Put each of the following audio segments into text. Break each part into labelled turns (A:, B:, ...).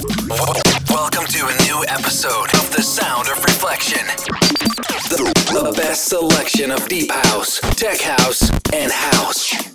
A: Welcome to a new episode of The Sound of Reflection. The, the best selection of deep house, tech house, and house.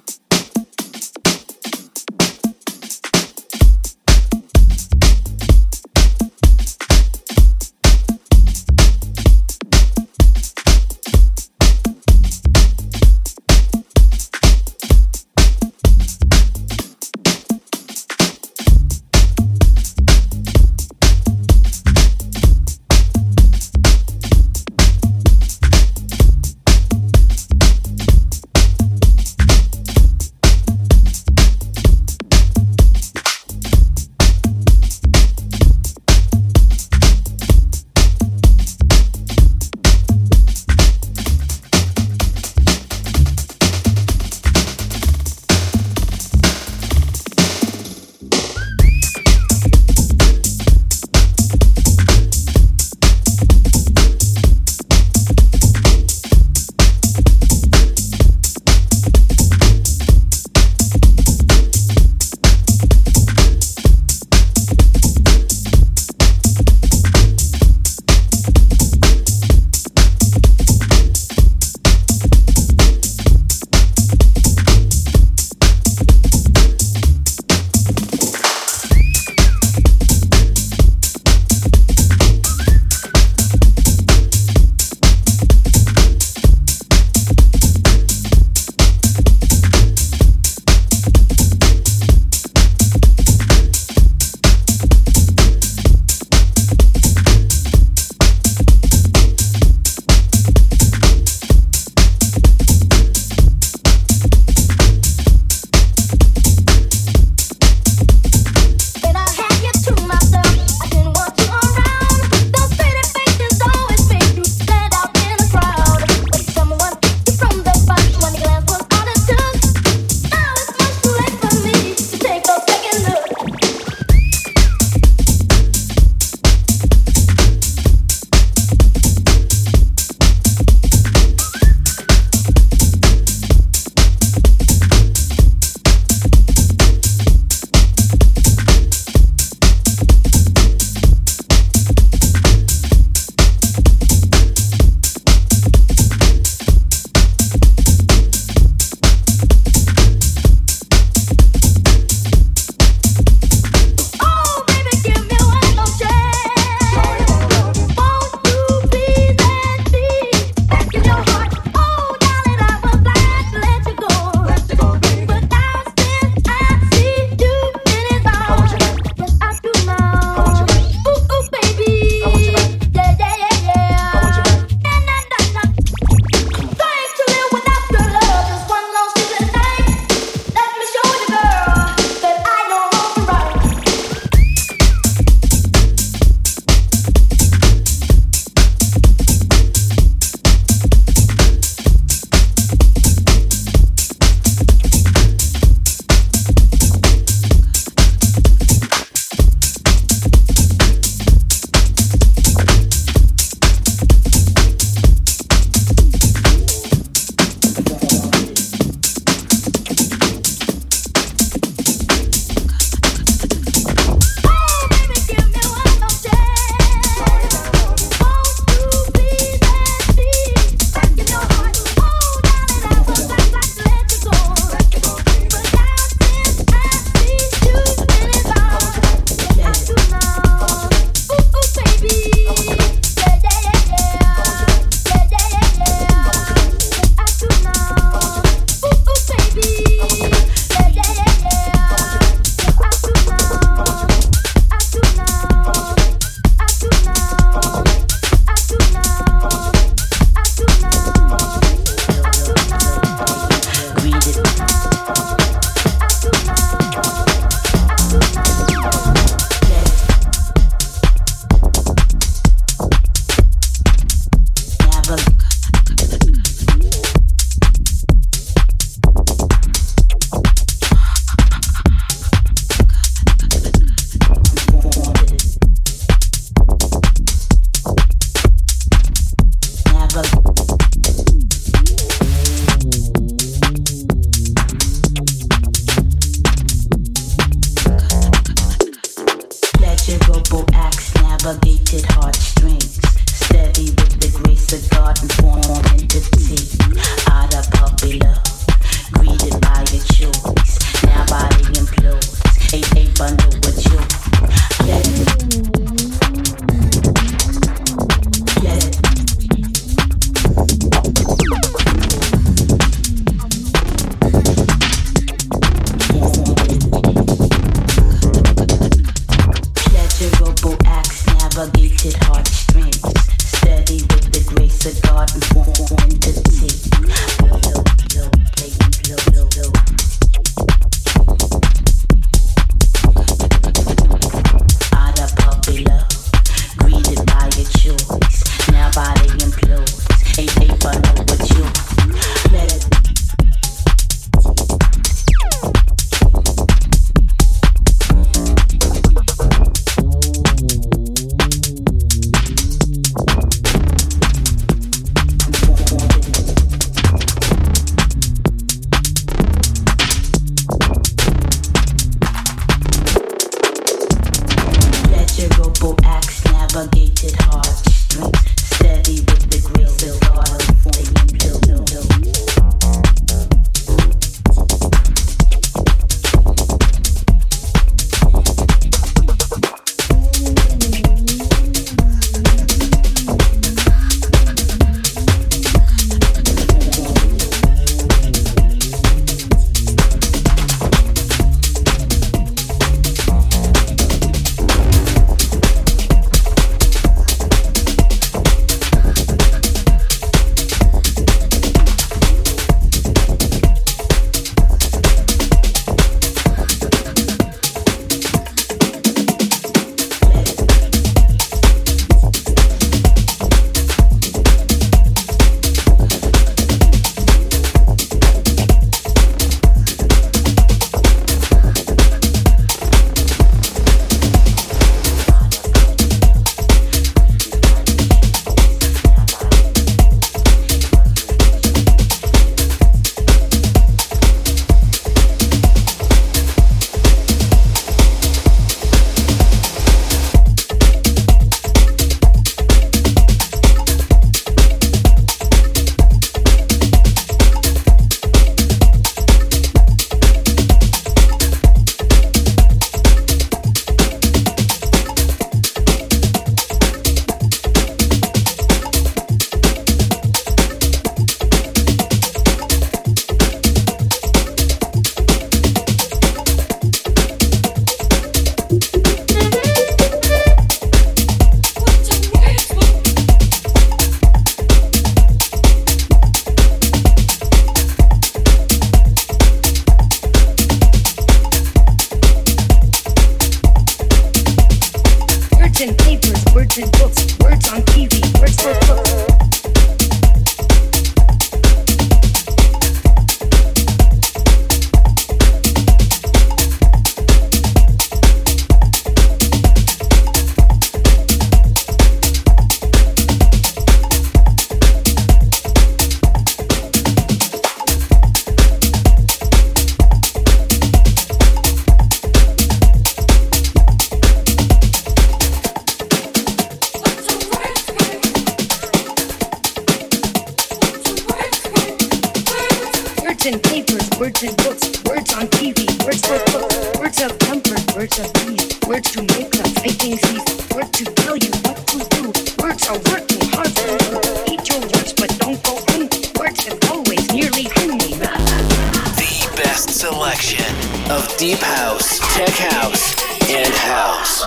B: words in papers, words in books, words on TV, words for books, words of comfort, words of peace,
C: words
B: to make love, fighting peace, words to tell you what to do. Words are working hard for you. Eat your words, but don't go hungry. Words have always nearly ending. The
A: best selection of deep house, tech house, and house.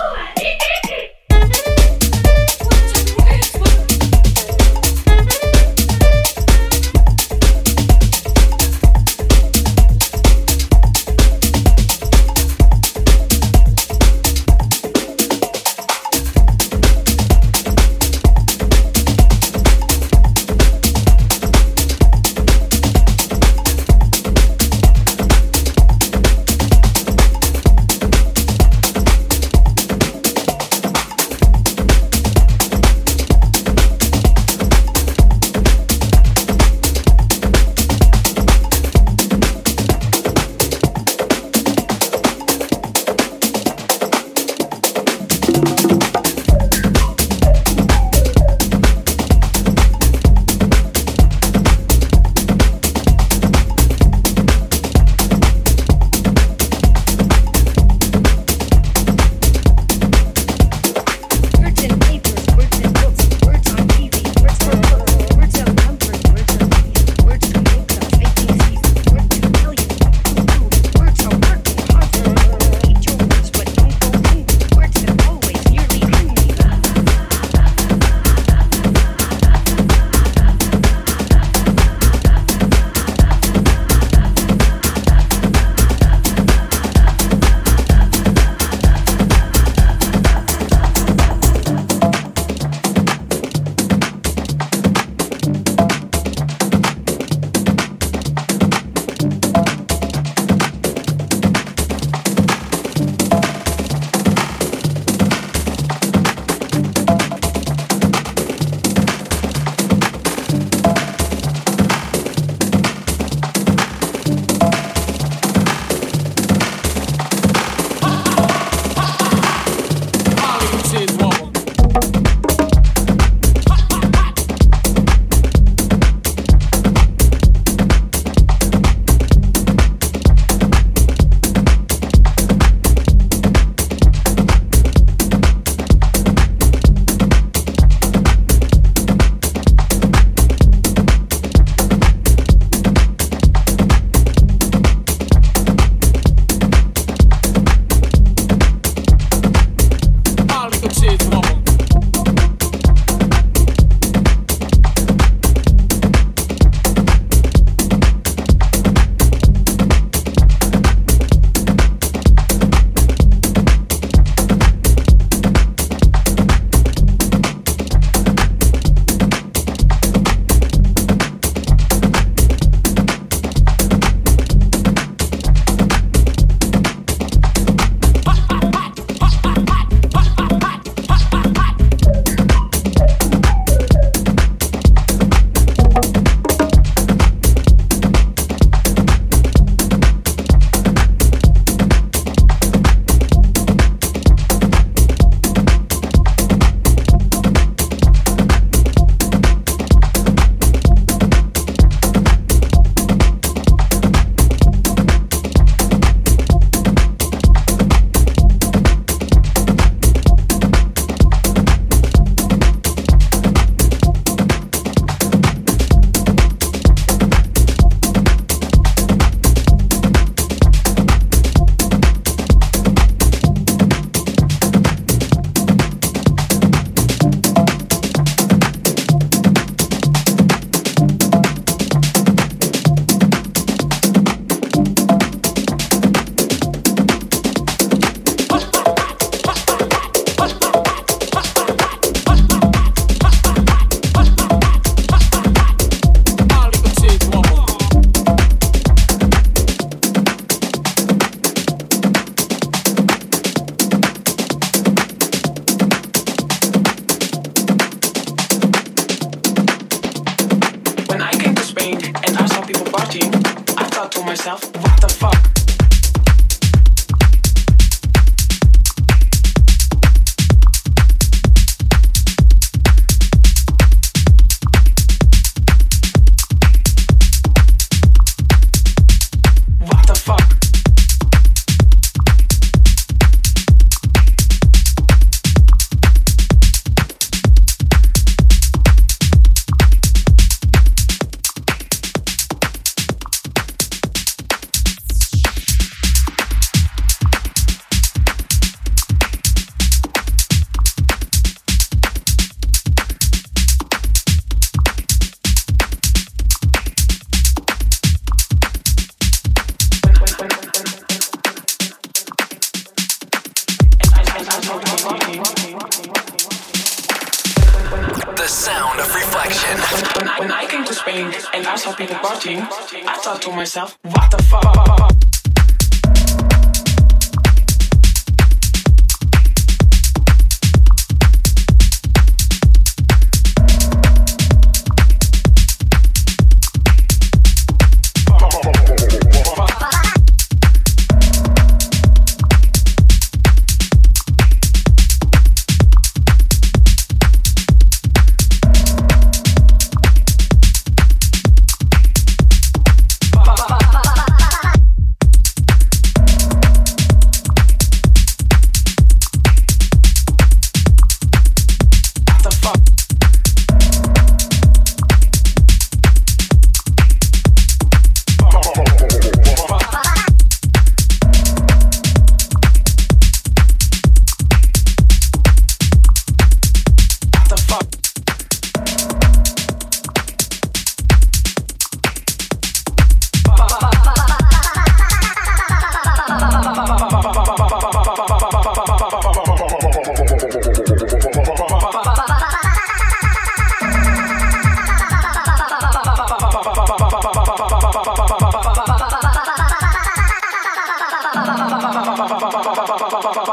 D: marching, I thought to myself,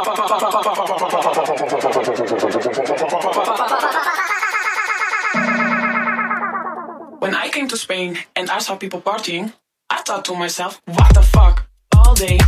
D: When I came to Spain and I saw people partying, I thought to myself, what the fuck? All day,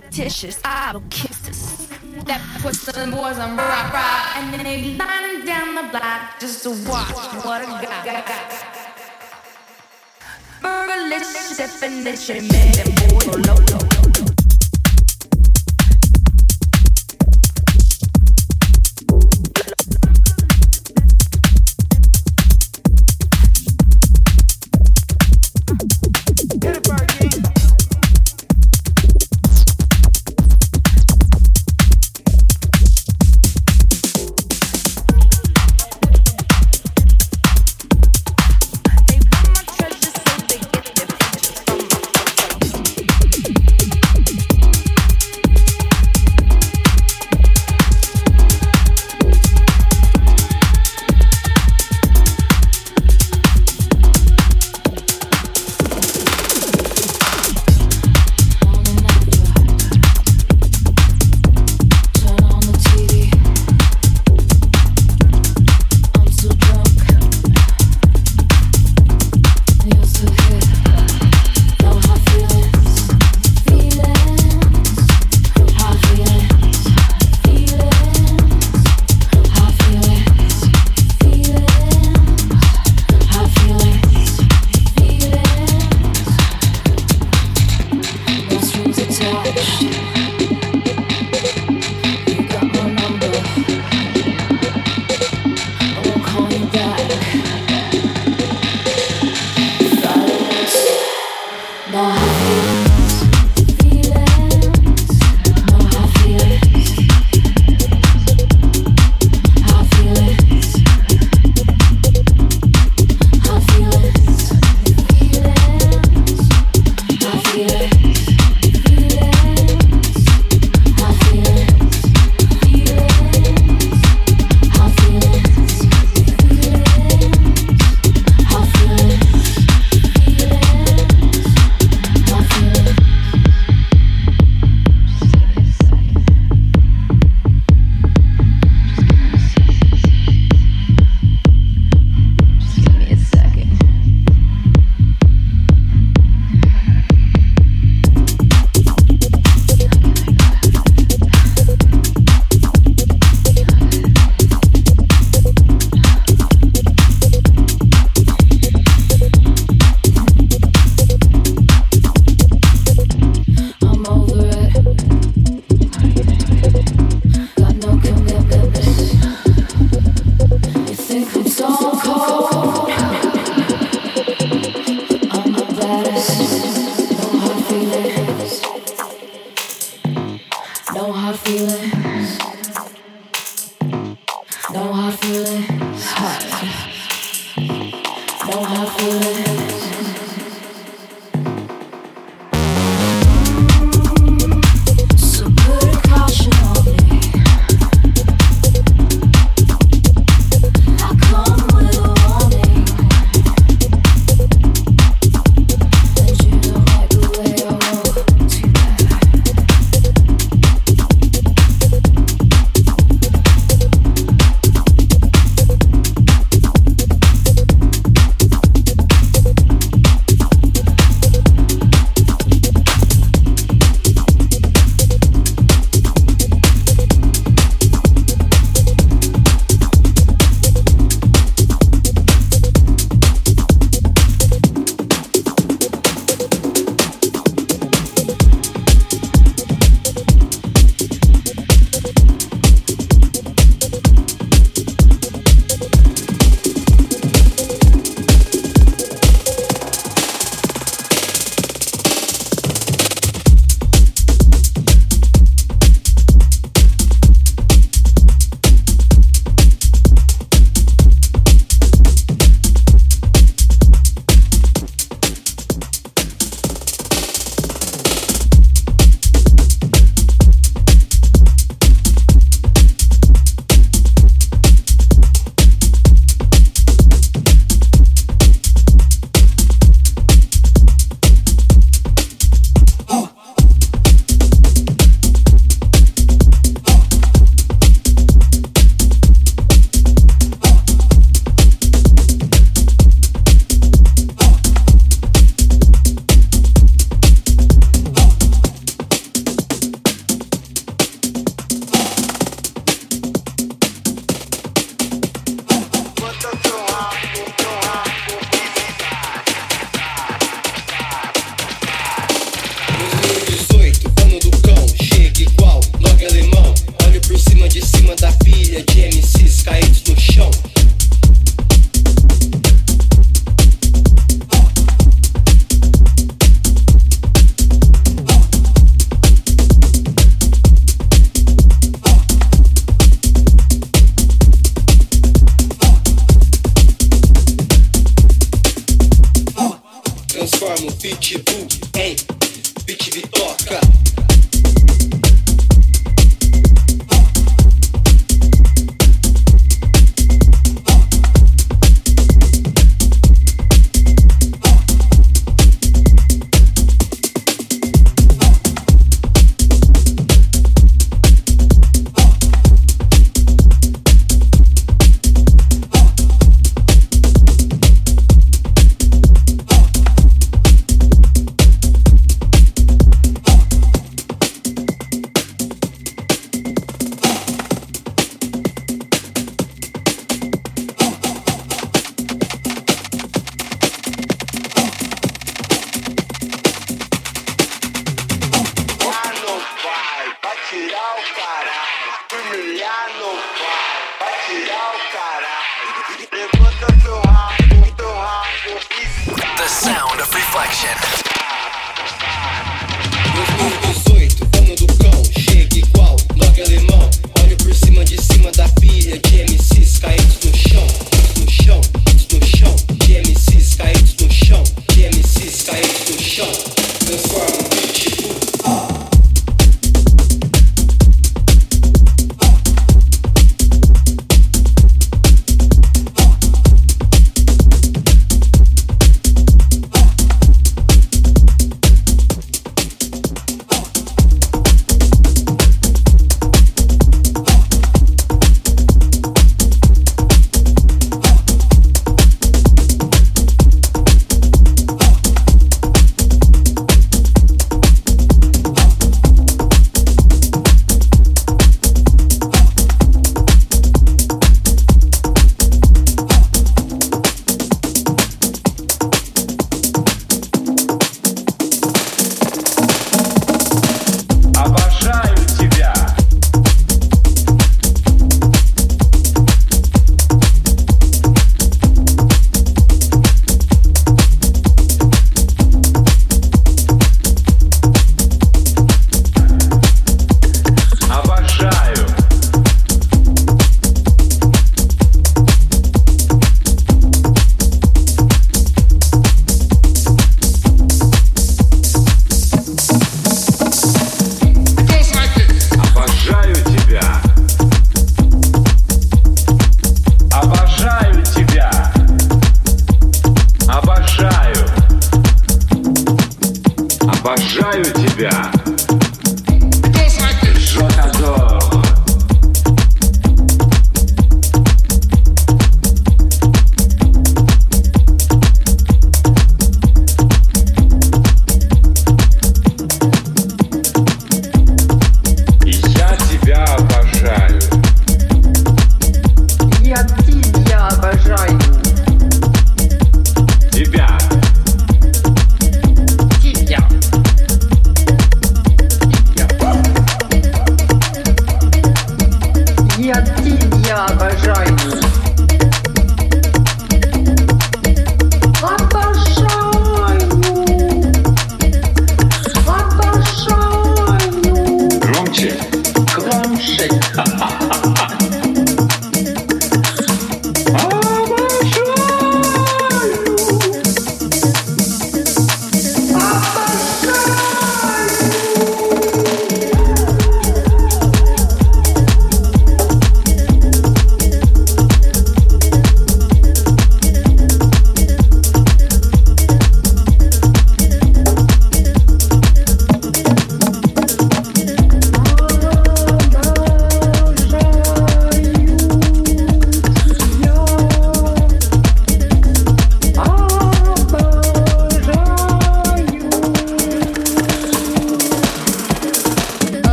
E: fictitious. I don't kiss this. That puts the boys on rock, rock, and then they lining down the block just to watch what I got. Burgerlicious definition, man, them boys low, low.